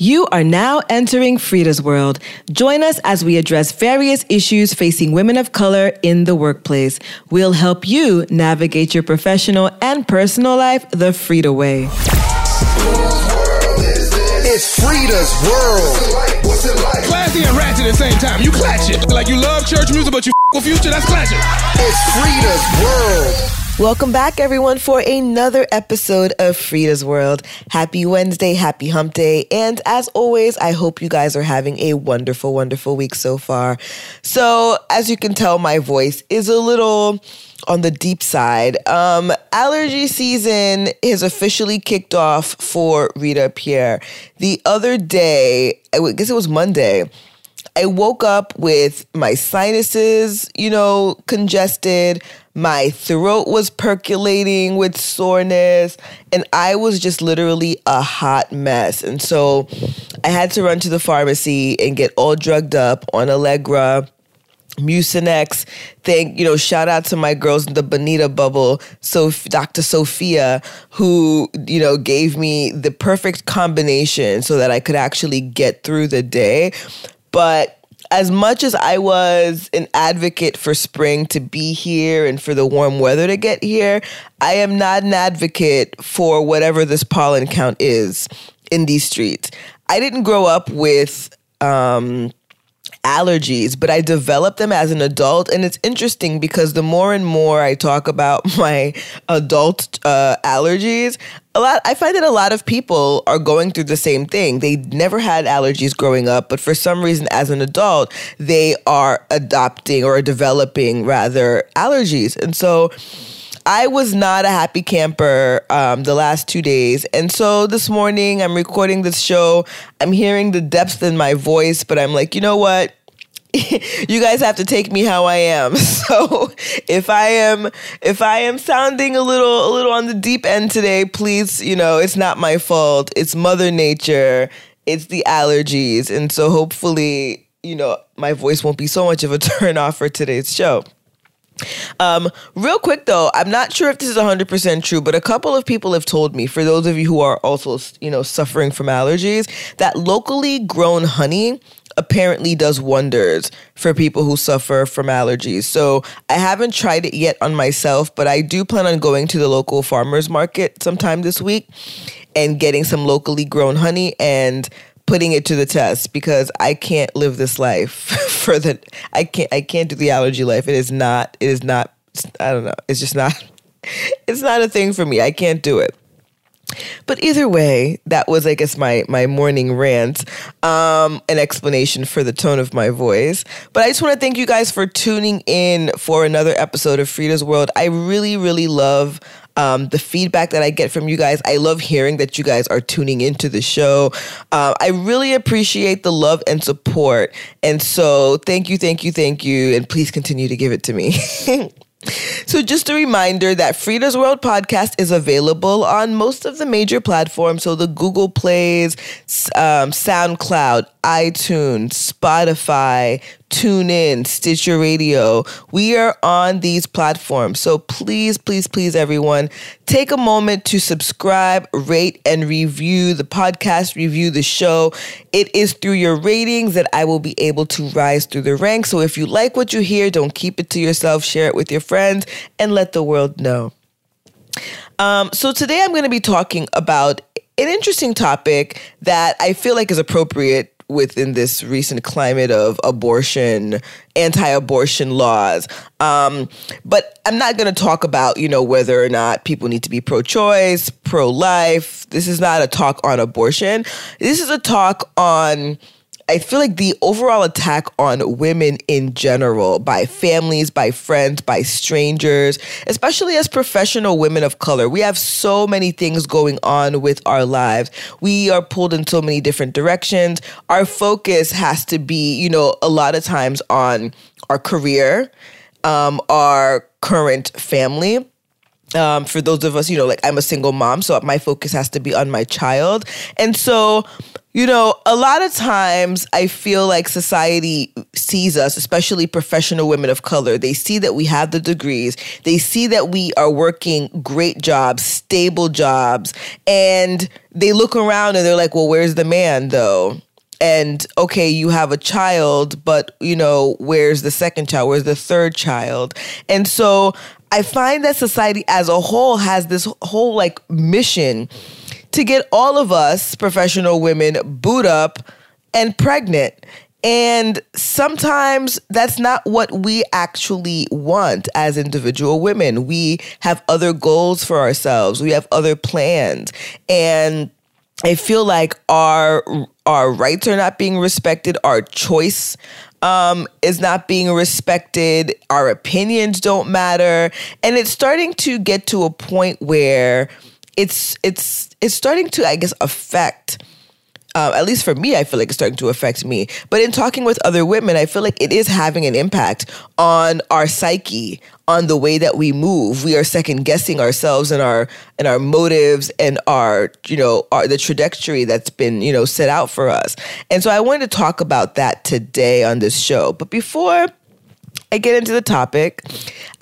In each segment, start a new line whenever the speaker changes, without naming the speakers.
You are now entering Freeda's world. Join us as we address various issues facing women of color in the workplace. We'll help you navigate your professional and personal life the Freeda way.
It's Freeda's world.
What's it like? Classy and ratchet at the same time. You clatch it. Like you love church music, but you f- with future, that's clatching.
It's Freeda's world.
Welcome back, everyone, for another episode of Freeda's World. Happy Wednesday, happy hump day. And as always, I hope you guys are having a wonderful, wonderful week so far. So, as you can tell, my voice is a little on the deep side. Um, allergy season is officially kicked off for Rita Pierre. The other day, I guess it was Monday, I woke up with my sinuses, you know, congested. My throat was percolating with soreness, and I was just literally a hot mess. And so I had to run to the pharmacy and get all drugged up on Allegra. Mucinex. Thank you know, shout out to my girls in the Bonita bubble, so Dr. Sophia, who you know gave me the perfect combination so that I could actually get through the day. But as much as I was an advocate for spring to be here and for the warm weather to get here, I am not an advocate for whatever this pollen count is in these streets. I didn't grow up with um, allergies, but I developed them as an adult. And it's interesting because the more and more I talk about my adult uh, allergies, a lot I find that a lot of people are going through the same thing. They never had allergies growing up, but for some reason as an adult, they are adopting or developing rather allergies. And so I was not a happy camper um, the last two days. And so this morning, I'm recording this show. I'm hearing the depth in my voice, but I'm like, you know what? you guys have to take me how I am. So if I am if I am sounding a little a little on the deep end today, please, you know, it's not my fault. It's mother nature. It's the allergies. And so hopefully, you know, my voice won't be so much of a turn off for today's show. Um, real quick though, I'm not sure if this is 100% true, but a couple of people have told me, for those of you who are also, you know, suffering from allergies, that locally grown honey apparently does wonders for people who suffer from allergies. So I haven't tried it yet on myself, but I do plan on going to the local farmers market sometime this week and getting some locally grown honey and putting it to the test because I can't live this life for the I can't I can't do the allergy life. It is not it is not I don't know. It's just not it's not a thing for me. I can't do it. But either way, that was, I guess, my my morning rant, um, an explanation for the tone of my voice. But I just want to thank you guys for tuning in for another episode of Freeda's World. I really, really love um, the feedback that I get from you guys. I love hearing that you guys are tuning into the show. Uh, I really appreciate the love and support. And so, thank you, thank you, thank you. And please continue to give it to me. So, just a reminder that Freeda's World podcast is available on most of the major platforms. So, the Google Plays, um, SoundCloud, iTunes, Spotify, TuneIn, Stitcher Radio. We are on these platforms. So please, please, please, everyone, take a moment to subscribe, rate, and review the podcast, review the show. It is through your ratings that I will be able to rise through the ranks. So if you like what you hear, don't keep it to yourself, share it with your friends, and let the world know. Um, so today I'm going to be talking about an interesting topic that I feel like is appropriate within this recent climate of abortion, anti-abortion laws. Um, but I'm not going to talk about you know whether or not people need to be pro-choice, pro-life. This is not a talk on abortion. This is a talk on I feel like the overall attack on women in general by families, by friends, by strangers, especially as professional women of color, we have so many things going on with our lives. We are pulled in so many different directions. Our focus has to be, you know, a lot of times on our career, um, our current family um, for those of us, you know, like I'm a single mom, so my focus has to be on my child. And so, you know, a lot of times I feel like society sees us, especially professional women of color. They see that we have the degrees, they see that we are working great jobs, stable jobs, and they look around and they're like, well, where's the man though? and okay, you have a child, but you know, where's the second child? Where's the third child? And so I find that society as a whole has this whole like mission to get all of us professional women boot up and pregnant. And sometimes that's not what we actually want as individual women. We have other goals for ourselves. We have other plans. And I feel like our our rights are not being respected, our choice um, is not being respected, our opinions don't matter, and it's starting to get to a point where it's it's it's starting to, I guess, affect uh, at least for me, I feel like it's starting to affect me. But in talking with other women, I feel like it is having an impact on our psyche, on the way that we move. We are second guessing ourselves and our and our motives and our you know our the trajectory that's been you know set out for us. And so I wanted to talk about that today on this show. But before I get into the topic,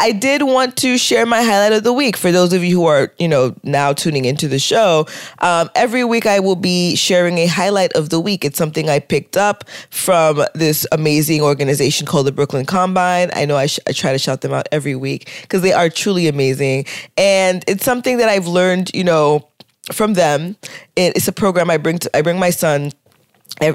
I did want to share my highlight of the week for those of you who are, you know, now tuning into the show. Um, every week I will be sharing a highlight of the week. It's something I picked up from this amazing organization called the Brooklyn Combine. I know I, sh- I try to shout them out every week because they are truly amazing. And it's something that I've learned, you know, from them. It's a program I bring to, I bring my son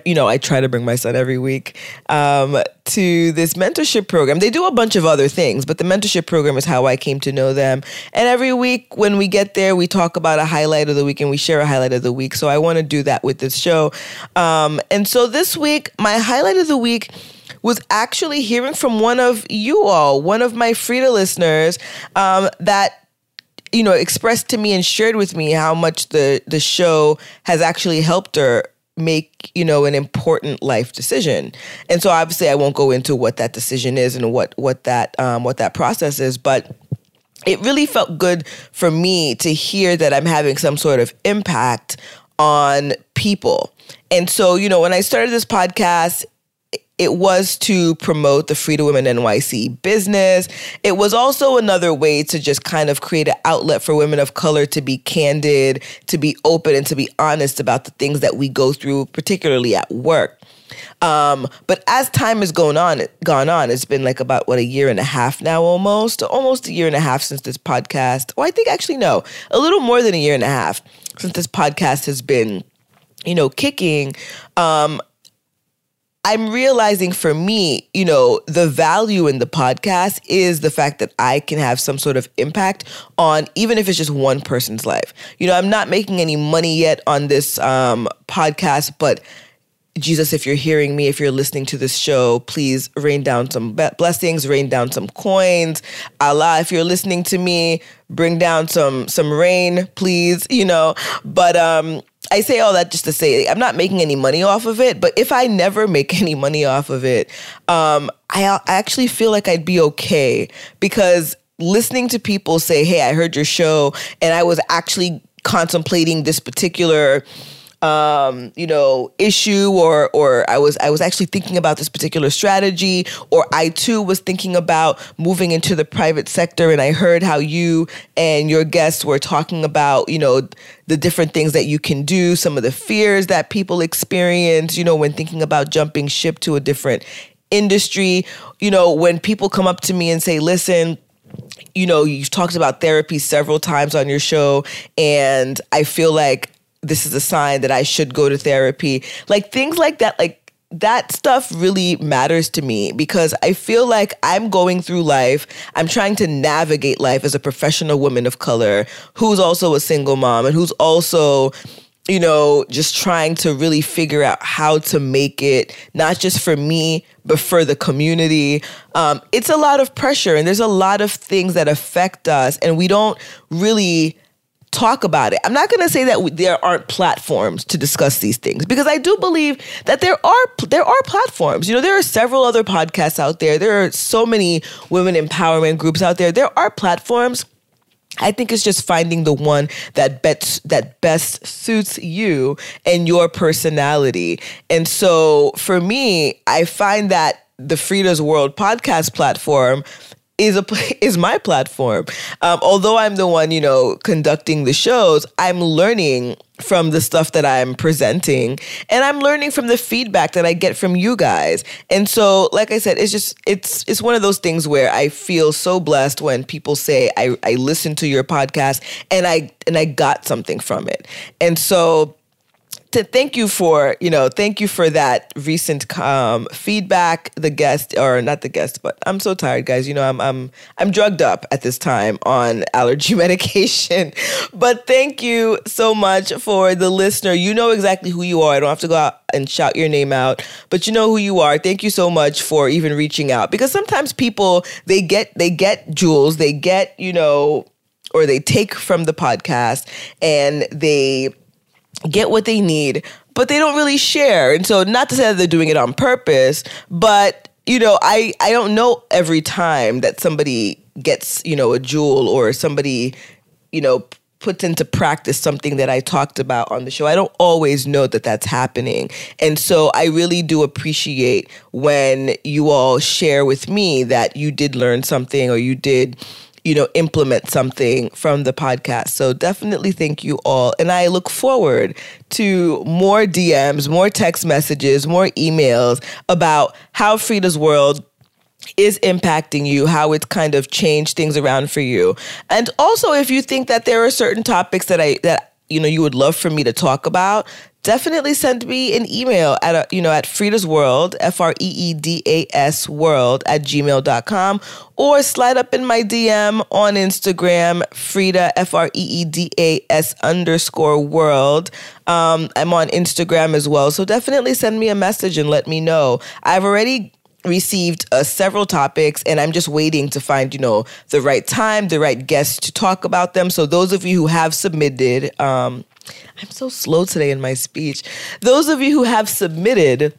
you know, I try to bring my son every week um, to this mentorship program. They do a bunch of other things, but the mentorship program is how I came to know them. And every week when we get there, we talk about a highlight of the week and we share a highlight of the week. So I want to do that with this show. Um, and so this week, my highlight of the week was actually hearing from one of you all, one of my Freeda listeners, um, that you know expressed to me and shared with me how much the the show has actually helped her make you know an important life decision. And so obviously i won't go into what that decision is and what what that um, what that process is but it really felt good for me to hear that i'm having some sort of impact on people. And so you know when i started this podcast it was to promote the Freeda Women NYC business. It was also another way to just kind of create an outlet for women of color to be candid, to be open, and to be honest about the things that we go through, particularly at work. Um, but as time has gone on, gone on, it's been like about what a year and a half now, almost, almost a year and a half since this podcast. Well, I think actually no, a little more than a year and a half since this podcast has been, you know, kicking. Um, I'm realizing for me, you know, the value in the podcast is the fact that I can have some sort of impact on, even if it's just one person's life. You know, I'm not making any money yet on this um, podcast, but Jesus, if you're hearing me, if you're listening to this show, please rain down some blessings, rain down some coins. Allah, if you're listening to me, bring down some some rain, please. You know, but um, I say all that just to say I'm not making any money off of it, but if I never make any money off of it, um, I, I actually feel like I'd be okay because listening to people say, "Hey, I heard your show," and I was actually contemplating this particular um, you know, issue or or I was I was actually thinking about this particular strategy or I too was thinking about moving into the private sector and I heard how you and your guests were talking about, you know, the different things that you can do, some of the fears that people experience, you know, when thinking about jumping ship to a different industry. You know, when people come up to me and say, "Listen, you know, you've talked about therapy several times on your show, and I feel like this is a sign that I should go to therapy. Like things like that, like that stuff really matters to me because I feel like I'm going through life. I'm trying to navigate life as a professional woman of color who's also a single mom and who's also, you know, just trying to really figure out how to make it not just for me, but for the community. Um, it's a lot of pressure and there's a lot of things that affect us, and we don't really talk about it. I'm not going to say that there aren't platforms to discuss these things because I do believe that there are there are platforms. You know, there are several other podcasts out there. There are so many women empowerment groups out there. There are platforms I think it's just finding the one that bets, that best suits you and your personality. And so for me, I find that the Freeda's World podcast platform is a is my platform. Um, although I'm the one, you know, conducting the shows, I'm learning from the stuff that I'm presenting, and I'm learning from the feedback that I get from you guys. And so, like I said, it's just it's it's one of those things where I feel so blessed when people say I I listened to your podcast and I and I got something from it. And so to thank you for you know thank you for that recent um, feedback. The guest or not the guest but i'm so tired guys. You know i'm i'm i'm drugged up at this time on allergy medication. But thank you so much for the listener. You know exactly who you are. I don't have to go out and shout your name out but you know who you are. Thank you so much for even reaching out. Because sometimes people they get they get jewels. They get you know or they take from the podcast and they get what they need, but they don't really share. And so, not to say that they're doing it on purpose, but you know, I I don't know every time that somebody gets you know a jewel or somebody you know puts into practice something that I talked about on the show. I don't always know that that's happening. And so I really do appreciate when you all share with me that you did learn something or you did you know, implement something from the podcast. So definitely thank you all. And I look forward to more DMs, more text messages, more emails about how Freeda's World is impacting you, how it's kind of changed things around for you. And also if you think that there are certain topics that I that you know you would love for me to talk about, definitely send me an email at a, you know at Freeda's World, F R E E D A S World at gmail.com or slide up in my DM on Instagram, Freeda, F R E E D A S underscore world. Um, I'm on Instagram as well. So definitely send me a message and let me know. I've already received uh, several topics and i'm just waiting to find you know the right time the right guests to talk about them so those of you who have submitted um, I'm so slow today in my speech. Those of you who have submitted,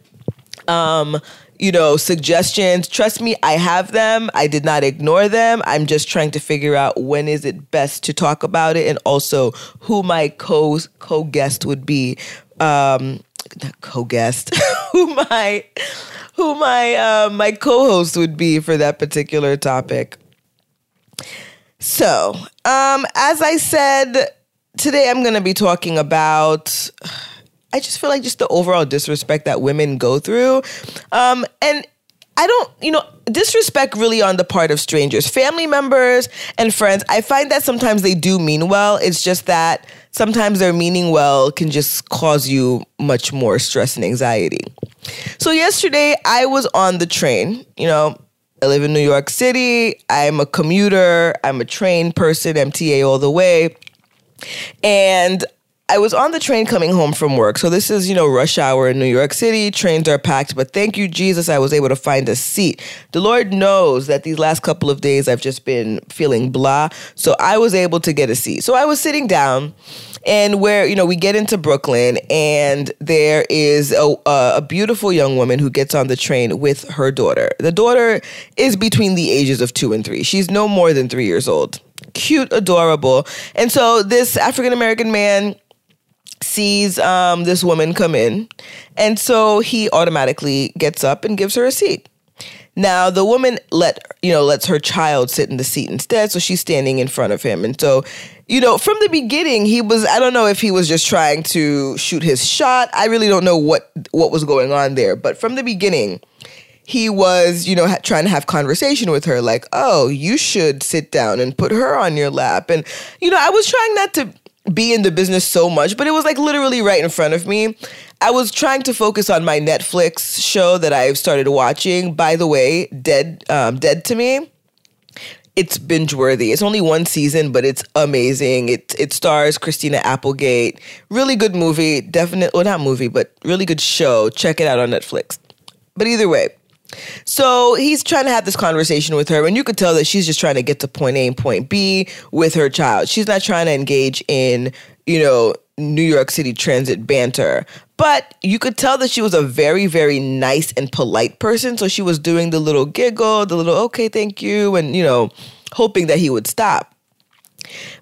um, you know, suggestions, trust me, I have them. I did not ignore them. I'm just trying to figure out when is it best to talk about it and also who my co co guest would be. Um, co guest, who my who my uh, my co-host would be for that particular topic. So, um, as I said today I'm going to be talking about. I just feel like just the overall disrespect that women go through. Um, and I don't, you know, disrespect really on the part of strangers, family members, and friends. I find that sometimes they do mean well. It's just that sometimes their meaning well can just cause you much more stress and anxiety. So, yesterday I was on the train, you know. I live in New York City. I'm a commuter. I'm a train person, MTA all the way. And I was on the train coming home from work. So this is, you know, rush hour in New York City. Trains are packed, but thank you, Jesus, I was able to find a seat. The Lord knows that these last couple of days I've just been feeling blah. So I was able to get a seat. So I was sitting down and where you know we get into Brooklyn and there is a, a beautiful young woman who gets on the train with her daughter. The daughter is between the ages of 2 and 3. She's no more than 3 years old cute, adorable. And so this African American man sees um, this woman come in, and so he automatically gets up and gives her a seat. Now the woman let you know lets her child sit in the seat instead, so she's standing in front of him, and so you know from the beginning he was I don't know if he was just trying to shoot his shot. I really don't know what what was going on there, but from the beginning he was, you know, ha- trying to have conversation with her, like, oh, you should sit down and put her on your lap. And, you know, I was trying not to be in the business so much, but it was like literally right in front of me. I was trying to focus on my Netflix show that I've started watching. By the way, Dead, um, Dead to Me. It's binge worthy. It's only one season, but it's amazing. It it stars Christina Applegate. Really good movie. Definite, well, not movie, but really good show. Check it out on Netflix. But either way, so he's trying to have this conversation with her, and you could tell that she's just trying to get to point A and point B with her child. She's not trying to engage in, you know, New York City transit banter. But you could tell that she was a very, very nice and polite person. So she was doing the little giggle, the little, okay, thank you, and, you know, hoping that he would stop.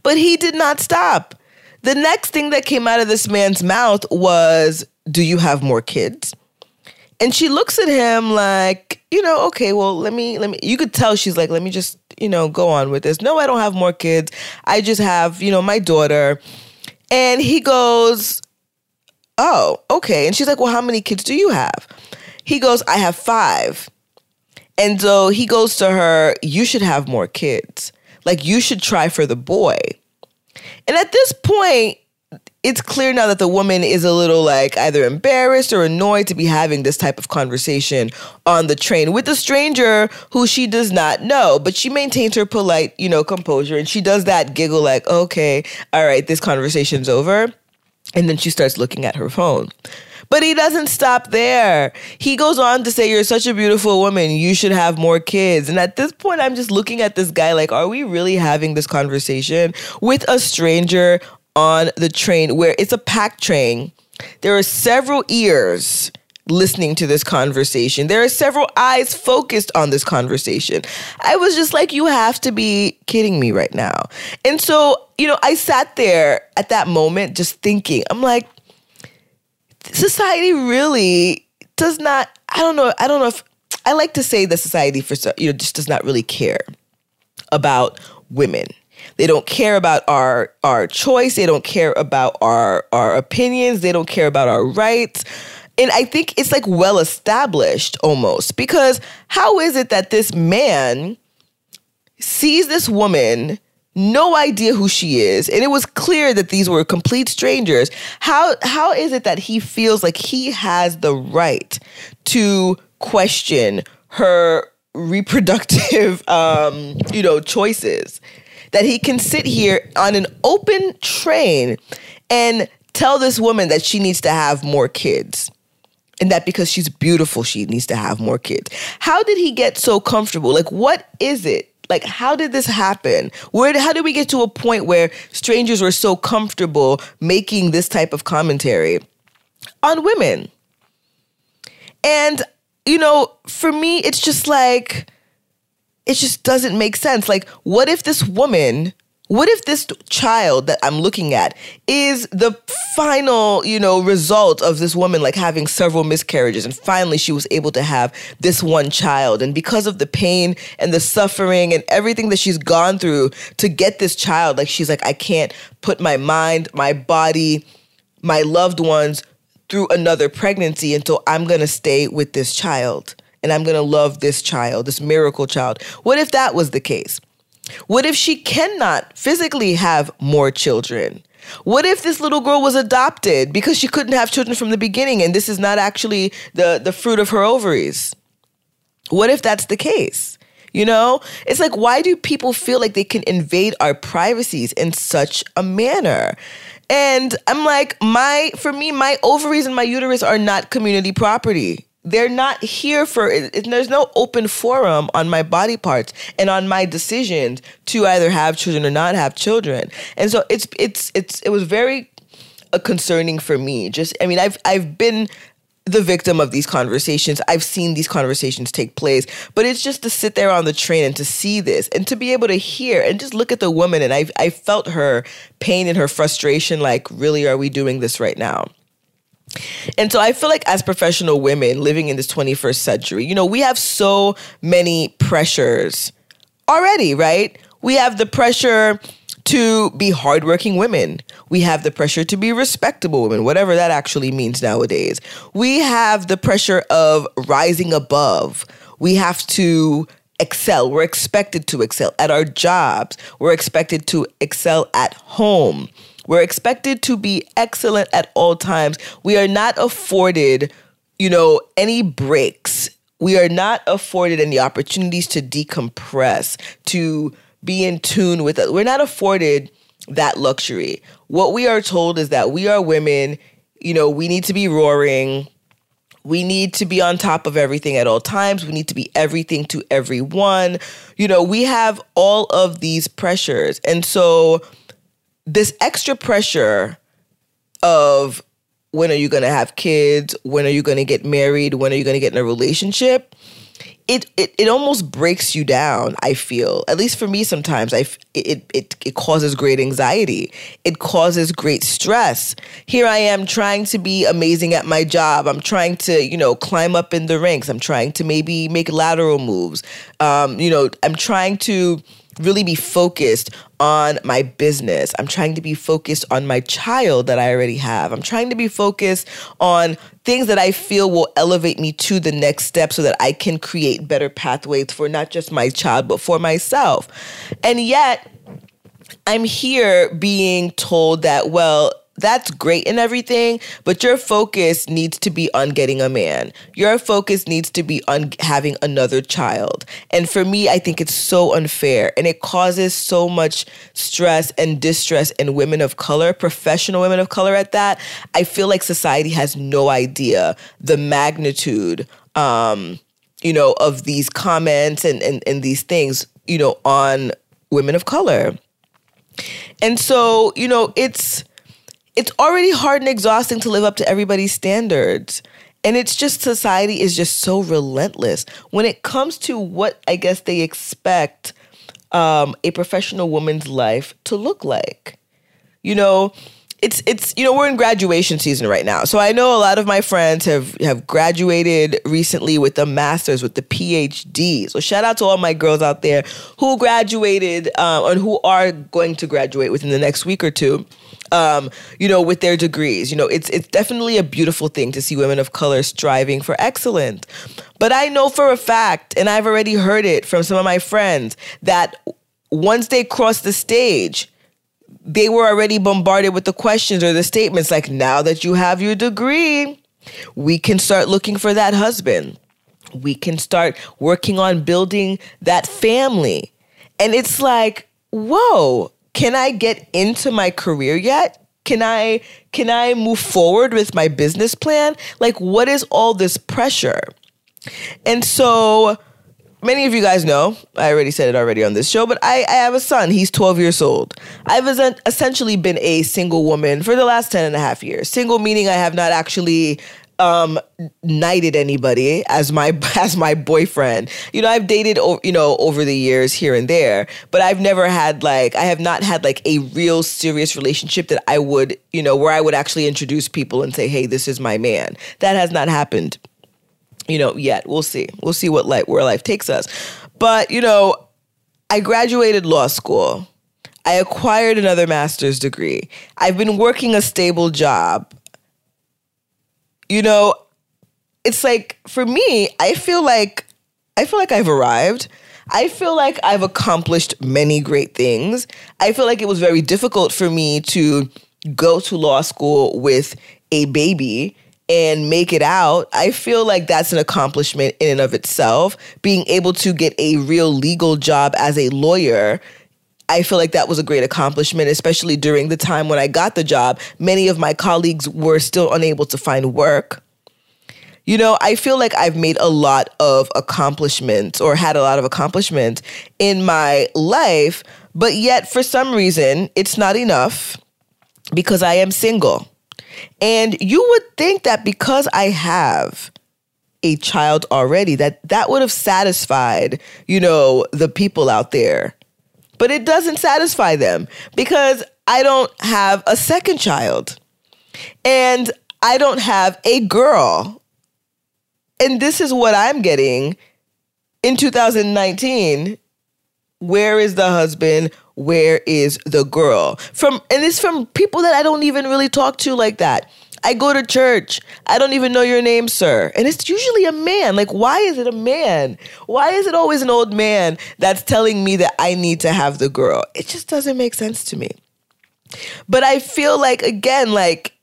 But he did not stop. The next thing that came out of this man's mouth was, Do you have more kids? And she looks at him like, you know, okay, well, let me, let me, you could tell she's like, let me just, you know, go on with this. No, I don't have more kids. I just have, you know, my daughter. And he goes, oh, okay. And she's like, well, how many kids do you have? He goes, I have five. And so he goes to her, you should have more kids. Like, you should try for the boy. And at this point, it's clear now that the woman is a little like either embarrassed or annoyed to be having this type of conversation on the train with a stranger who she does not know, but she maintains her polite, you know, composure and she does that giggle like, okay, all right, this conversation's over. And then she starts looking at her phone. But he doesn't stop there. He goes on to say, You're such a beautiful woman. You should have more kids. And at this point, I'm just looking at this guy like, Are we really having this conversation with a stranger on the train where it's a packed train. There are several ears listening to this conversation. There are several eyes focused on this conversation. I was just like, you have to be kidding me right now. And so, you know, I sat there at that moment just thinking, I'm like, society really does not, I don't know, I don't know if, I like to say that society for, you know, just does not really care about women they don't care about our our choice. They don't care about our our opinions. They don't care about our rights. And I think it's like well established almost because how is it that this man sees this woman no idea who she is and it was clear that these were complete strangers how how is it that he feels like he has the right to question her reproductive um you know choices that he can sit here on an open train and tell this woman that she needs to have more kids. And that because she's beautiful she needs to have more kids. How did he get so comfortable? Like what is it? Like how did this happen? Where how did we get to a point where strangers were so comfortable making this type of commentary on women? And you know for me it's just like it just doesn't make sense. Like, what if this woman, what if this child that I'm looking at is the final, you know, result of this woman like having several miscarriages and finally she was able to have this one child and because of the pain and the suffering and everything that she's gone through to get this child like she's like I can't put my mind, my body, my loved ones through another pregnancy until I'm going to stay with this child and I'm going to love this child, this miracle child. What if that was the case? What if she cannot physically have more children? What if this little girl was adopted because she couldn't have children from the beginning and this is not actually the, the fruit of her ovaries? What if that's the case? You know, it's like, why do people feel like they can invade our privacies in such a manner? And I'm like, my, for me, my ovaries and my uterus are not community property they're not here for it, there's no open forum on my body parts and on my decisions to either have children or not have children and so it's it's it's it was very uh, concerning for me just i mean i've i've been the victim of these conversations. I've seen these conversations take place, but it's just to sit there on the train and to see this and to be able to hear and just look at the woman. And I, I felt her pain and her frustration like, really, are we doing this right now? And so I feel like as professional women living in this 21st century, you know, we have so many pressures already, right? We have the pressure to be hardworking women. We have the pressure to be respectable women, whatever that actually means nowadays. We have the pressure of rising above. We have to excel. We're expected to excel at our jobs. We're expected to excel at home. We're expected to be excellent at all times. We are not afforded, you know, any breaks. We are not afforded any opportunities to decompress, to be in tune with it. We're not afforded that luxury. What we are told is that we are women, you know, we need to be roaring. We need to be on top of everything at all times. We need to be everything to everyone. You know, we have all of these pressures. And so this extra pressure of when are you going to have kids? When are you going to get married? When are you going to get in a relationship? it, it it almost breaks you down i feel at least for me sometimes i it, it it causes great anxiety it causes great stress here i am trying to be amazing at my job i'm trying to you know climb up in the ranks i'm trying to maybe make lateral moves um, you know i'm trying to really be focused on my business. I'm trying to be focused on my child that I already have. I'm trying to be focused on things that I feel will elevate me to the next step so that I can create better pathways for not just my child, but for myself. And yet, I'm here being told that, well, that's great and everything, but your focus needs to be on getting a man. Your focus needs to be on having another child. And for me, I think it's so unfair and it causes so much stress and distress in women of color, professional women of color at that. I feel like society has no idea the magnitude um, you know, of these comments and, and, and these things, you know, on women of color. And so, you know, it's it's already hard and exhausting to live up to everybody's standards. And it's just society is just so relentless when it comes to what I guess they expect um, a professional woman's life to look like. You know, it's it's you know we're in graduation season right now, so I know a lot of my friends have have graduated recently with the masters, with the PhD. So shout out to all my girls out there who graduated um, and who are going to graduate within the next week or two um, you know, with their degrees. You know, it's it's definitely a beautiful thing to see women of color striving for excellence. But I know for a fact, and I've already heard it from some of my friends, that once they cross the stage, they were already bombarded with the questions or the statements like, now that you have your degree, we can start looking for that husband. We can start working on building that family. And it's like, whoa, can I get into my career yet? Can I can I move forward with my business plan? Like what is all this pressure? And so many of you guys know, I already said it already on this show, but I, I have a son. He's 12 years old. I've essentially been a single woman for the last 10 and a half years. Single meaning I have not actually um knighted anybody as my as my boyfriend. You know, I've dated you know over the years here and there, but I've never had like I have not had like a real serious relationship that I would, you know, where I would actually introduce people and say, "Hey, this is my man." That has not happened. You know, yet. We'll see. We'll see what life where life takes us. But, you know, I graduated law school. I acquired another master's degree. I've been working a stable job you know, it's like for me, I feel like I feel like I've arrived. I feel like I've accomplished many great things. I feel like it was very difficult for me to go to law school with a baby and make it out. I feel like that's an accomplishment in and of itself. Being able to get a real legal job as a lawyer I feel like that was a great accomplishment, especially during the time when I got the job. Many of my colleagues were still unable to find work. You know, I feel like I've made a lot of accomplishments or had a lot of accomplishments in my life, but yet for some reason, it's not enough because I am single. And you would think that because I have a child already that that would have satisfied, you know, the people out there but it doesn't satisfy them because I don't have a second child and I don't have a girl. And this is what I'm getting in 2019. Where is the husband? Where is the girl? From and it's from people that I don't even really talk to like that. I go to church. I don't even know your name, sir. And it's usually a man. Like, why is it a man? Why is it always an old man that's telling me that I need to have the girl? It just doesn't make sense to me. But I feel like, again, like,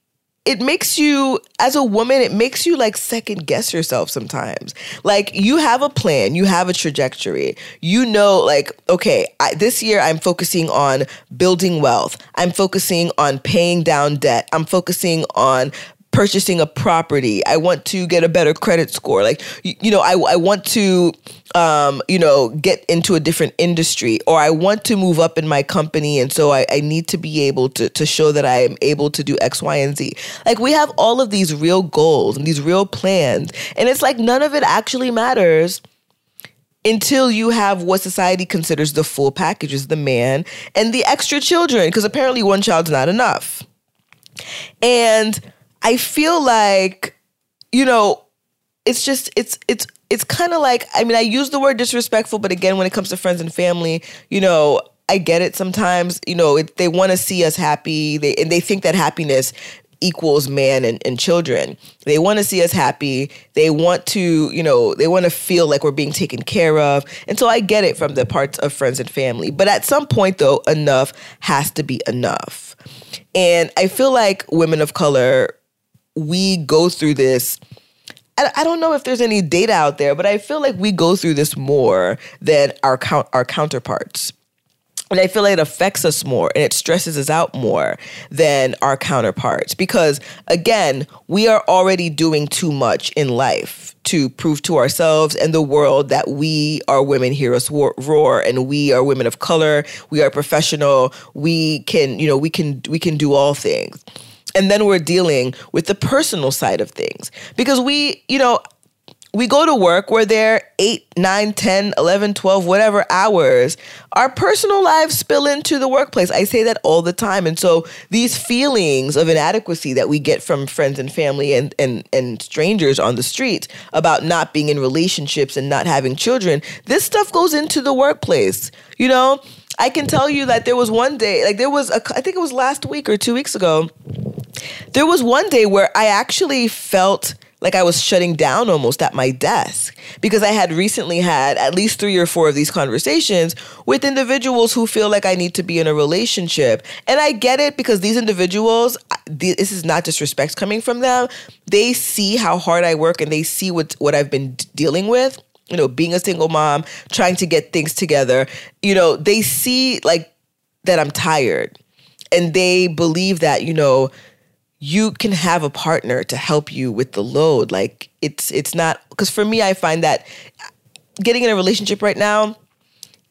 it makes you as a woman it makes you like second guess yourself sometimes. Like you have a plan you have a trajectory. You know like okay I, this year i'm focusing on building wealth. I'm focusing on paying down debt. I'm focusing on purchasing a property. I want to get a better credit score. Like, you, you know, I, I want to, um, you know, get into a different industry or I want to move up in my company. And so I, I need to be able to, to show that I am able to do X, Y, and Z. Like, we have all of these real goals and these real plans. And it's like none of it actually matters until you have what society considers the full package is the man and the extra children because apparently one child's not enough and i feel like you know it's just it's it's it's kind of like i mean i use the word disrespectful but again when it comes to friends and family you know i get it sometimes you know it, they want to see us happy they and they think that happiness equals man and, and children. They want to see us happy. They want to, you know, they want to feel like we're being taken care of. And so I get it from the parts of friends and family. But at some point, though, enough has to be enough. And I feel like women of color, we go through this. I don't know if there's any data out there, but I feel like we go through this more than our count, our counterparts. And I feel like it affects us more and it stresses us out more than our counterparts because, again, we are already doing too much in life to prove to ourselves and the world that we are women heroes roar and we are women of color we are professional we can you know we can we can do all things and then we're dealing with the personal side of things because we you know we go to work, we're there 8, 9, 10, 11, 12, whatever hours. Our personal lives spill into the workplace. I say that all the time. And so these feelings of inadequacy that we get from friends and family and, and, and strangers on the street about not being in relationships and not having children, this stuff goes into the workplace. You know, I can tell you that there was one day, like there was, a, I think it was last week or two weeks ago, there was one day where I actually felt like I was shutting down almost at my desk because I had recently had at least three or four of these conversations with individuals who feel like I need to be in a relationship. And I get it because these individuals, this is not disrespect coming from them. They see how hard I work and they see what, what I've been dealing with. You know, being a single mom, trying to get things together. You know, they see like that I'm tired and they believe that, you know, you can have a partner to help you with the load. Like it's it's not because for me i find that getting in a relationship right now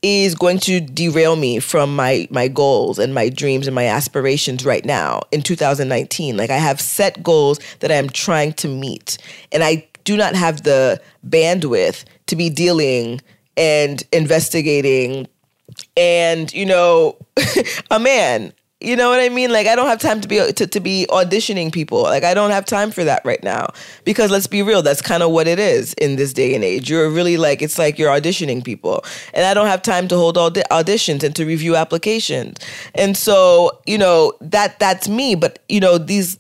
is going to derail me from my my goals and my dreams and my aspirations right now in 2019 like i have set goals that i am trying to meet and i do not have the bandwidth to be dealing and investigating and you know a man you know what I mean? Like I don't have time to be to, to be auditioning people. Like I don't have time for that right now. Because let's be real, that's kind of what it is in this day and age. You're really like it's like you're auditioning people. And I don't have time to hold audi- auditions and to review applications. And so, you know, that that's me, but you know, these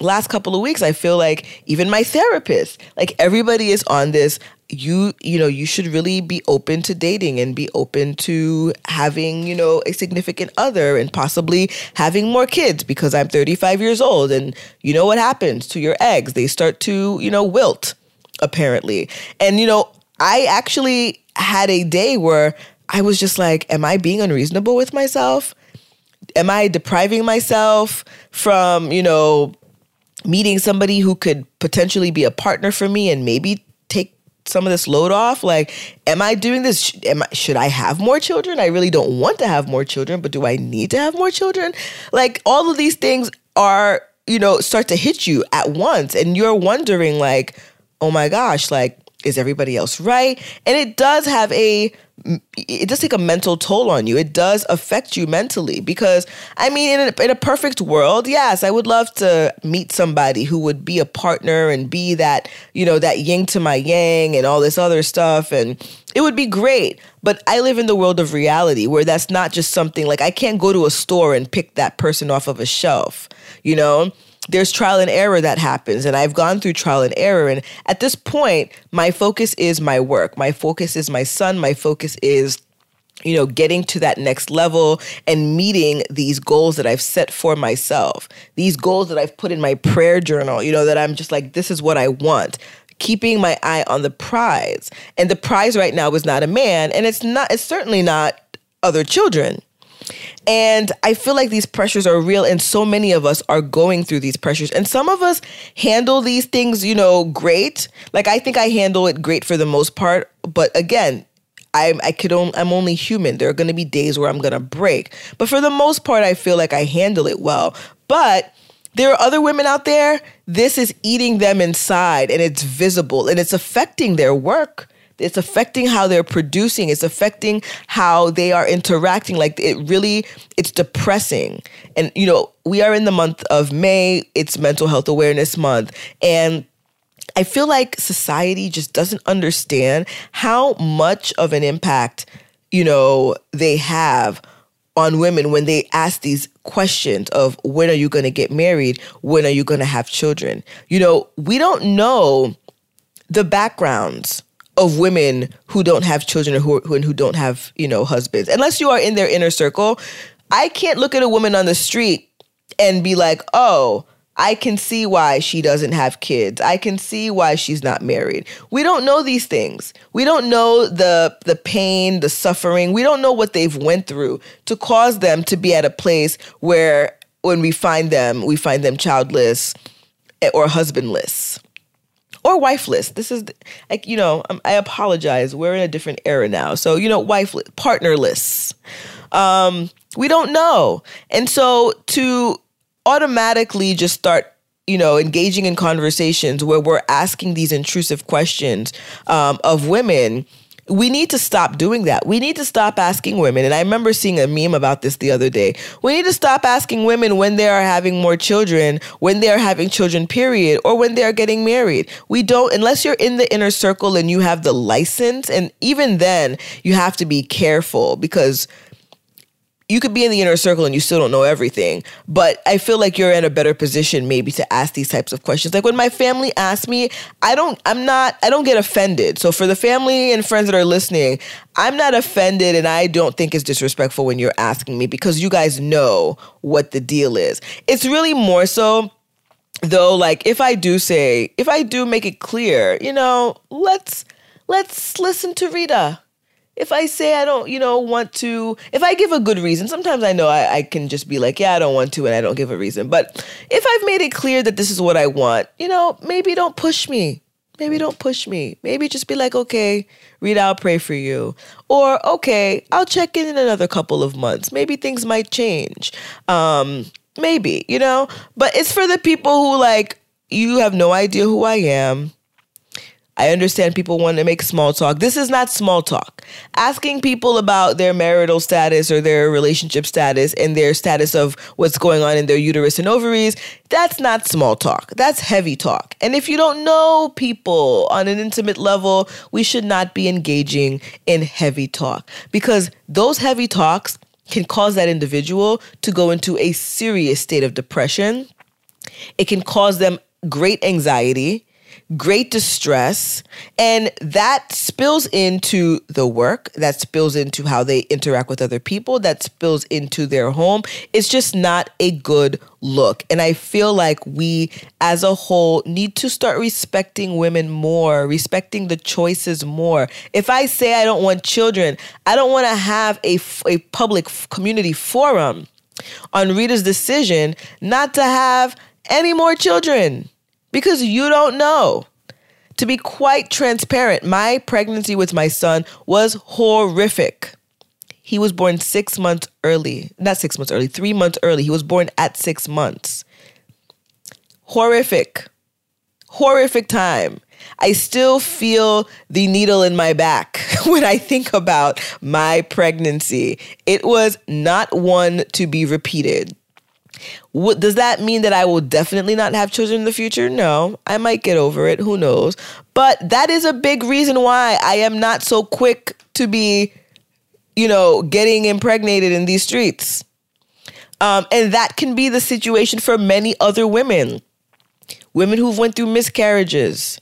last couple of weeks I feel like even my therapist, like everybody is on this you you know you should really be open to dating and be open to having you know a significant other and possibly having more kids because I'm 35 years old and you know what happens to your eggs? They start to you know wilt apparently. And you know I actually had a day where I was just like am I being unreasonable with myself? Am I depriving myself from you know meeting somebody who could potentially be a partner for me and maybe some of this load off? Like, am I doing this? Am I, should I have more children? I really don't want to have more children, but do I need to have more children? Like, all of these things are, you know, start to hit you at once. And you're wondering, like, oh my gosh, like, is everybody else right? And it does have a it does take a mental toll on you. It does affect you mentally because I mean, in a, in a perfect world, yes, I would love to meet somebody who would be a partner and be that you know that yin to my yang and all this other stuff, and it would be great. But I live in the world of reality where that's not just something like I can't go to a store and pick that person off of a shelf, you know there's trial and error that happens and I've gone through trial and error and at this point my focus is my work. My focus is my son. My focus is you know getting to that next level and meeting these goals that I've set for myself. These goals that I've put in my prayer journal you know that I'm just like this is what I want. Keeping my eye on the prize. And the prize right now is not a man and it's not it's certainly not other children and I feel like these pressures are real, and so many of us are going through these pressures. And some of us handle these things, you know, great. Like I think I handle it great for the most part. But again, I'm I could only, I'm only human. There are going to be days where I'm going to break. But for the most part, I feel like I handle it well. But there are other women out there. This is eating them inside, and it's visible, and it's affecting their work it's affecting how they're producing it's affecting how they are interacting like it really it's depressing and you know we are in the month of may it's mental health awareness month and I feel like society just doesn't understand how much of an impact, you know, they have on women when they ask these questions of when are you going to get married? When are you going to have children? You know, we don't know the backgrounds of women who don't have children or who, who, who don't have, you know, husbands. Unless you are in their inner circle, I can't look at a woman on the street and be like, oh, I can see why she doesn't have kids. I can see why she's not married. We don't know these things. We don't know the the pain, the suffering. We don't know what they've went through to cause them to be at a place where when we find them, we find them childless or husbandless or wifeless. This is like you know, um, I apologize. We're in a different era now. So, you know, wifeless, partnerless. Um, we don't know. And so to automatically just start you know engaging in conversations where we're asking these intrusive questions um, of women we need to stop doing that. We need to stop asking women. And I remember seeing a meme about this the other day. We need to stop asking women when they are having more children, when they are having children, period, or when they are getting married. We don't, unless you're in the inner circle and you have the license. And even then, you have to be careful because you could be in the inner circle and you still don't know everything. But I feel like you're in a better position maybe to ask these types of questions. Like when my family asks me, I don't, I'm not, I don't get offended. So for the family and friends that are listening, I'm not offended and I don't think it's disrespectful when you're asking me because you guys know what the deal is. It's really more so though like if I do say, if I do make it clear, you know, let's let's listen to Rita if I say I don't, you know, want to, if I give a good reason, sometimes I know I, I, can just be like, yeah, I don't want to, and I don't give a reason. But if I've made it clear that this is what I want, you know, maybe don't push me. Maybe don't push me. Maybe just be like, okay, Rita, I'll pray for you. Or, okay, I'll check in in another couple of months. Maybe things might change. Um, maybe, you know? But it's for the people who, like, you have no idea who I am I understand people want to make small talk. This is not small talk. Asking people about their marital status or their relationship status and their status of what's going on in their uterus and ovaries, that's not small talk. That's heavy talk. And if you don't know people on an intimate level, we should not be engaging in heavy talk because those heavy talks can cause that individual to go into a serious state of depression. It can cause them great anxiety great distress, and that spills into the work, that spills into how they interact with other people, that spills into their home. It's just not a good look. And I feel like we as a whole need to start respecting women more, respecting the choices more. If I say I don't want children, I don't want to have a, a public community forum on Rita's decision not to have any more children because you don't know. To be quite transparent, my pregnancy with my son was horrific. He was born six months early, not six months early, three months early. He was born at six months. Horrific, horrific time. I still feel the needle in my back when I think about my pregnancy. It was not one to be repeated. What, does that mean that I will definitely not have children in the future? No, I might get over it. Who knows? But that is a big reason why I am not so quick to be, you know, getting impregnated in these streets. Um, and that can be the situation for many other women, women who've went through miscarriages,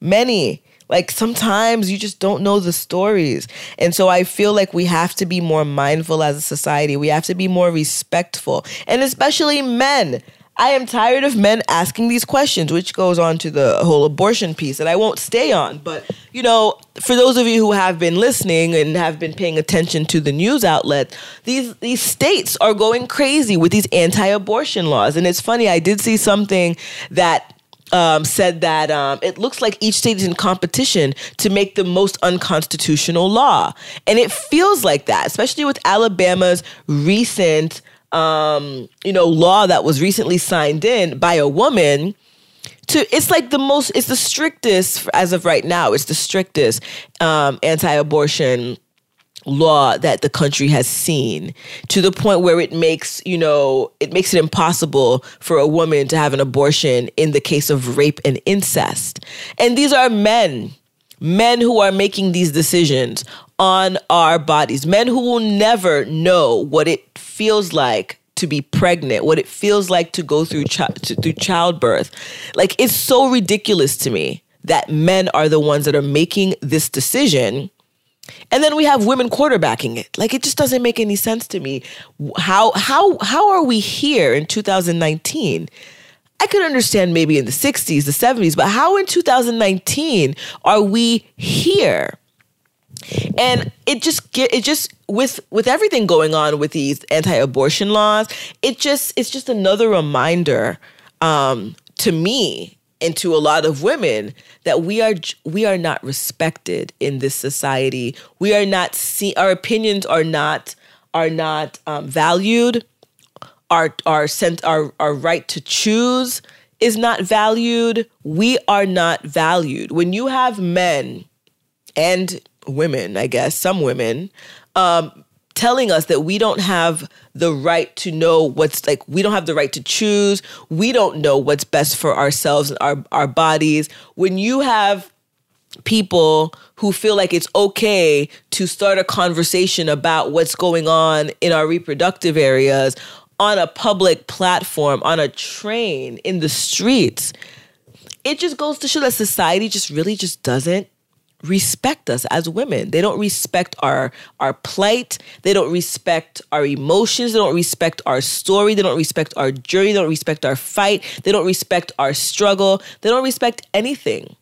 many. Like sometimes you just don't know the stories. And so I feel like we have to be more mindful as a society. We have to be more respectful. And especially men. I am tired of men asking these questions, which goes on to the whole abortion piece that I won't stay on. But, you know, for those of you who have been listening and have been paying attention to the news outlet, these, these states are going crazy with these anti abortion laws. And it's funny, I did see something that um, said that um, it looks like each state is in competition to make the most unconstitutional law. And it feels like that, especially with Alabama's recent, um, you know, law that was recently signed in by a woman to it's like the most it's the strictest as of right now it's the strictest um, anti-abortion law that the country has seen to the point where it makes you know it makes it impossible for a woman to have an abortion in the case of rape and incest. And these are men men who are making these decisions on our bodies. Men who will never know what it feels like to be pregnant what it feels like to go through chi- to, through childbirth. Like it's so ridiculous to me that men are the ones that are making this decision and then we have women quarterbacking it. Like it just doesn't make any sense to me. How how how are we here in 2019? I could understand maybe in the 60s, the 70s, but how in 2019 are we here? And it just get it just with with everything going on with these anti-abortion laws, it just it's just another reminder um, to me and to a lot of women that we are we are not respected in this society. We are not see our opinions are not are not um, valued. Our our sent our our right to choose is not valued. We are not valued. When you have men and women, I guess some women, um, telling us that we don't have the right to know what's like we don't have the right to choose. We don't know what's best for ourselves and our, our bodies. When you have people who feel like it's okay to start a conversation about what's going on in our reproductive areas on a public platform on a train in the streets it just goes to show that society just really just doesn't respect us as women. They don't respect our our plight. They don't respect our emotions. They don't respect our story. They don't respect our journey. They don't respect our fight. They don't respect our struggle. They don't respect anything.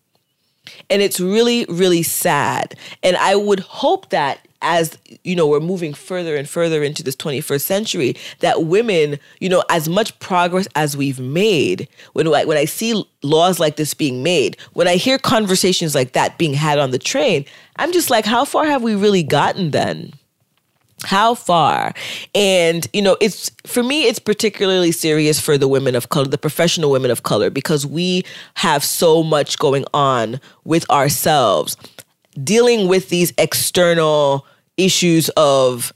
And it's really, really sad. And I would hope that as you know we're moving further and further into this 21st century that women you know as much progress as we've made when I, when I see laws like this being made when I hear conversations like that being had on the train I'm just like how far have we really gotten then? How far? And you know it's for me it's particularly serious for the women of color the professional women of color because we have so much going on with ourselves dealing with these external issues of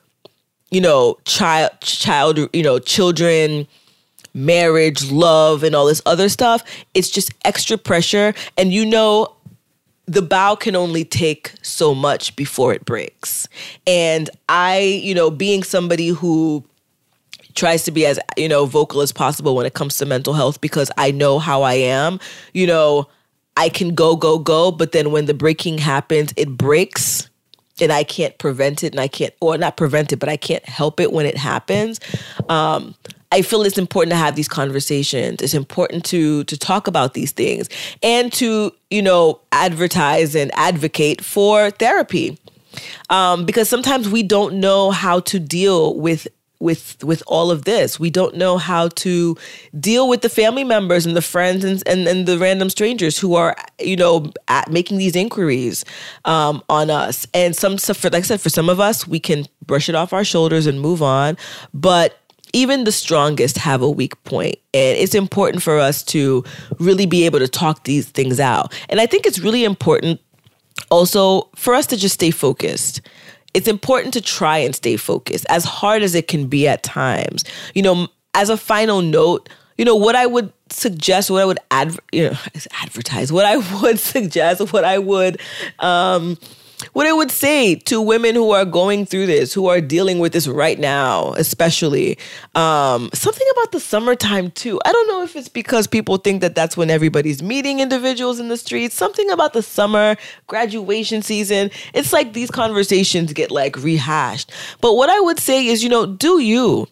you know child child you know children marriage love and all this other stuff it's just extra pressure. And you know the bow can only take so much before it breaks. And i you know being somebody who tries to be as you know vocal as possible when it comes to mental health because i know how i am you know I can go, go, go, but then when the breaking happens, it breaks and I can't prevent it and I can't, or not prevent it, but I can't help it when it happens. Um, I feel it's important to have these conversations. It's important to to talk about these things and to you know advertise and advocate for therapy, um, because sometimes we don't know how to deal with with with all of this. We don't know how to deal with the family members and the friends and and, and the random strangers who are you know making these inquiries um, on us. And some stuff, like I said, for some of us, we can brush it off our shoulders and move on. But even the strongest have a weak point and it's important for us to really be able to talk these things out and i think it's really important also for us to just stay focused it's important to try and stay focused as hard as it can be at times. You know, as a final note, you know, what I would suggest, what I would adver- you know, advertise, what I would suggest, what I would um what I would say to women who are going through this, who are dealing with this right now, especially um, something about the summertime too. I don't know if it's because people think that that's when everybody's meeting individuals in the streets. Something about the summer graduation season. It's like these conversations get like rehashed. But what I would say is, you know, do you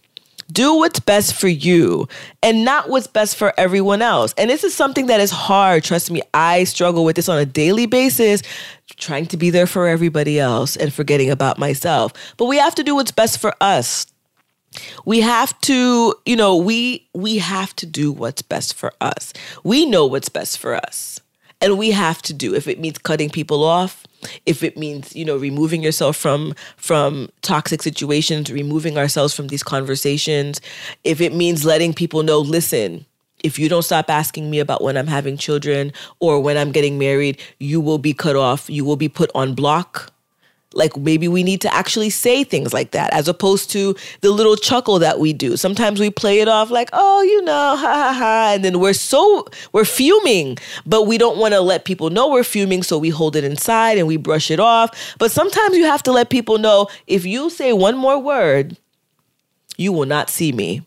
do what's best for you and not what's best for everyone else. And this is something that is hard. Trust me, I struggle with this on a daily basis, trying to be there for everybody else and forgetting about myself. But we have to do what's best for us. We have to, you know, we we have to do what's best for us. We know what's best for us. And we have to do if it means cutting people off, if it means you know removing yourself from from toxic situations removing ourselves from these conversations if it means letting people know listen if you don't stop asking me about when I'm having children or when I'm getting married, you will be cut off. You will be put on block. Like maybe we need to actually say things like that as opposed to the little chuckle that we do. Sometimes we play it off like, oh, you know, ha ha ha. And then we're so, we're fuming, but we don't want to let people know we're fuming. So we hold it inside and we brush it off. But sometimes you have to let people know if you say one more word, you will not see me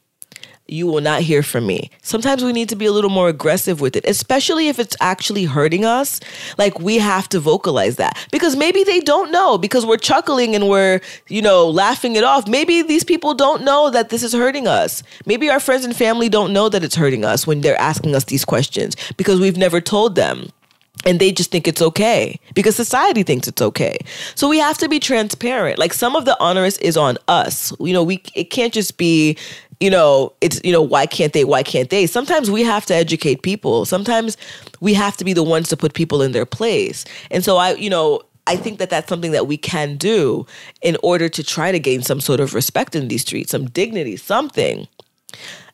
you will not hear from me. Sometimes we need to be a little more aggressive with it, especially if it's actually hurting us. Like we have to vocalize that because maybe they don't know because we're chuckling and we're, you know, laughing it off. Maybe these people don't know that this is hurting us. Maybe our friends and family don't know that it's hurting us when they're asking us these questions because we've never told them and they just think it's okay because society thinks it's okay. So we have to be transparent. Like some of the onerous is on us. You know, we it can't just be you know, it's, you know, why can't they? Why can't they? Sometimes we have to educate people. Sometimes we have to be the ones to put people in their place. And so I, you know, I think that that's something that we can do in order to try to gain some sort of respect in these streets, some dignity, something.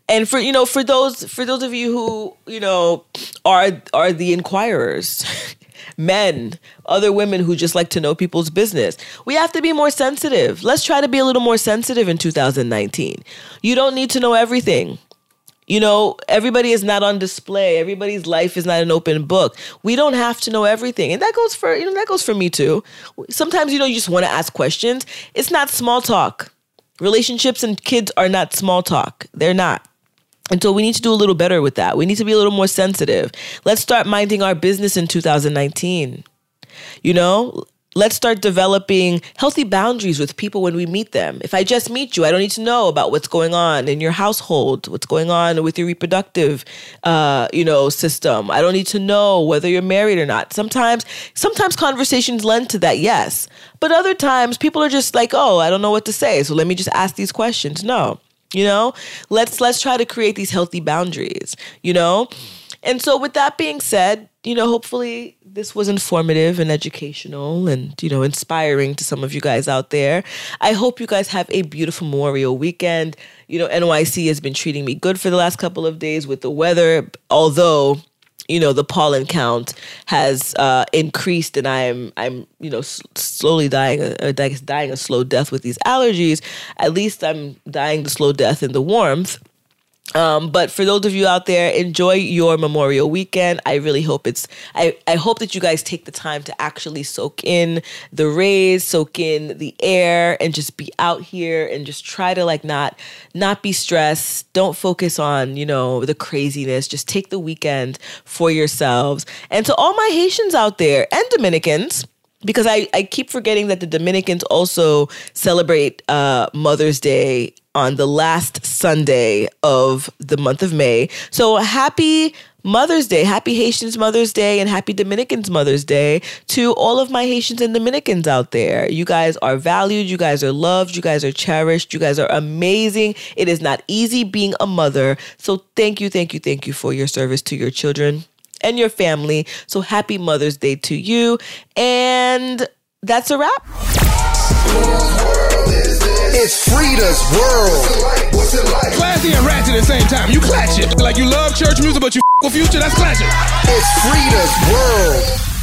And for you know, for those for those of you who you know are are the inquirers, men, other women who just like to know people's business. We have to be more sensitive. Let's try to be a little more sensitive in 2019. You don't need to know everything. You know, everybody is not on display. Everybody's life is not an open book. We don't have to know everything. And that goes for, you know, that goes for me too. Sometimes, you know, you just want to ask questions. It's not small talk. Relationships and kids are not small talk. They're not. And so we need to do a little better with that. We need to be a little more sensitive. Let's start minding our business in 2019. You know, let's start developing healthy boundaries with people when we meet them. If I just meet you, I don't need to know about what's going on in your household, what's going on with your reproductive, uh, you know, system. I don't need to know whether you're married or not. Sometimes, sometimes conversations lend to that, yes, but other times people are just like, oh, I don't know what to say, so let me just ask these questions. No, you know? Let's let's try to create these healthy boundaries you know? And so with that being said you know hopefully this was informative and educational and you know inspiring to some of you guys out there. I hope you guys have a beautiful memorial weekend. You know nyc has been treating me good for the last couple of days with the weather although you know the pollen count has uh, increased and i'm i'm you know slowly dying a, a, dying a slow death with these allergies. At least i'm dying the slow death in the warmth um, but for those of you out there, enjoy your Memorial Weekend. I really hope it's. I, I hope that you guys take the time to actually soak in the rays, soak in the air, and just be out here and just try to like not not be stressed. Don't focus on you know the craziness. Just take the weekend for yourselves. And to all my Haitians out there and Dominicans because I, I keep forgetting that the Dominicans also celebrate uh, Mother's Day on the last Sunday of the month of May. So happy Mother's Day, happy Haitians Mother's Day, and happy Dominicans Mother's Day to all of my Haitians and Dominicans out there. You guys are valued, you guys are loved, you guys are cherished, you guys are amazing. It is not easy being a mother. So thank you, thank you, thank you for your service to your children and your family. So happy Mother's Day to you. And that's a wrap.
It's Freeda's World. What's it like?
Classy and ratchet at the same time. You clatch it. Like you love church music, but you f- with future, that's clashing.
It's Freeda's World.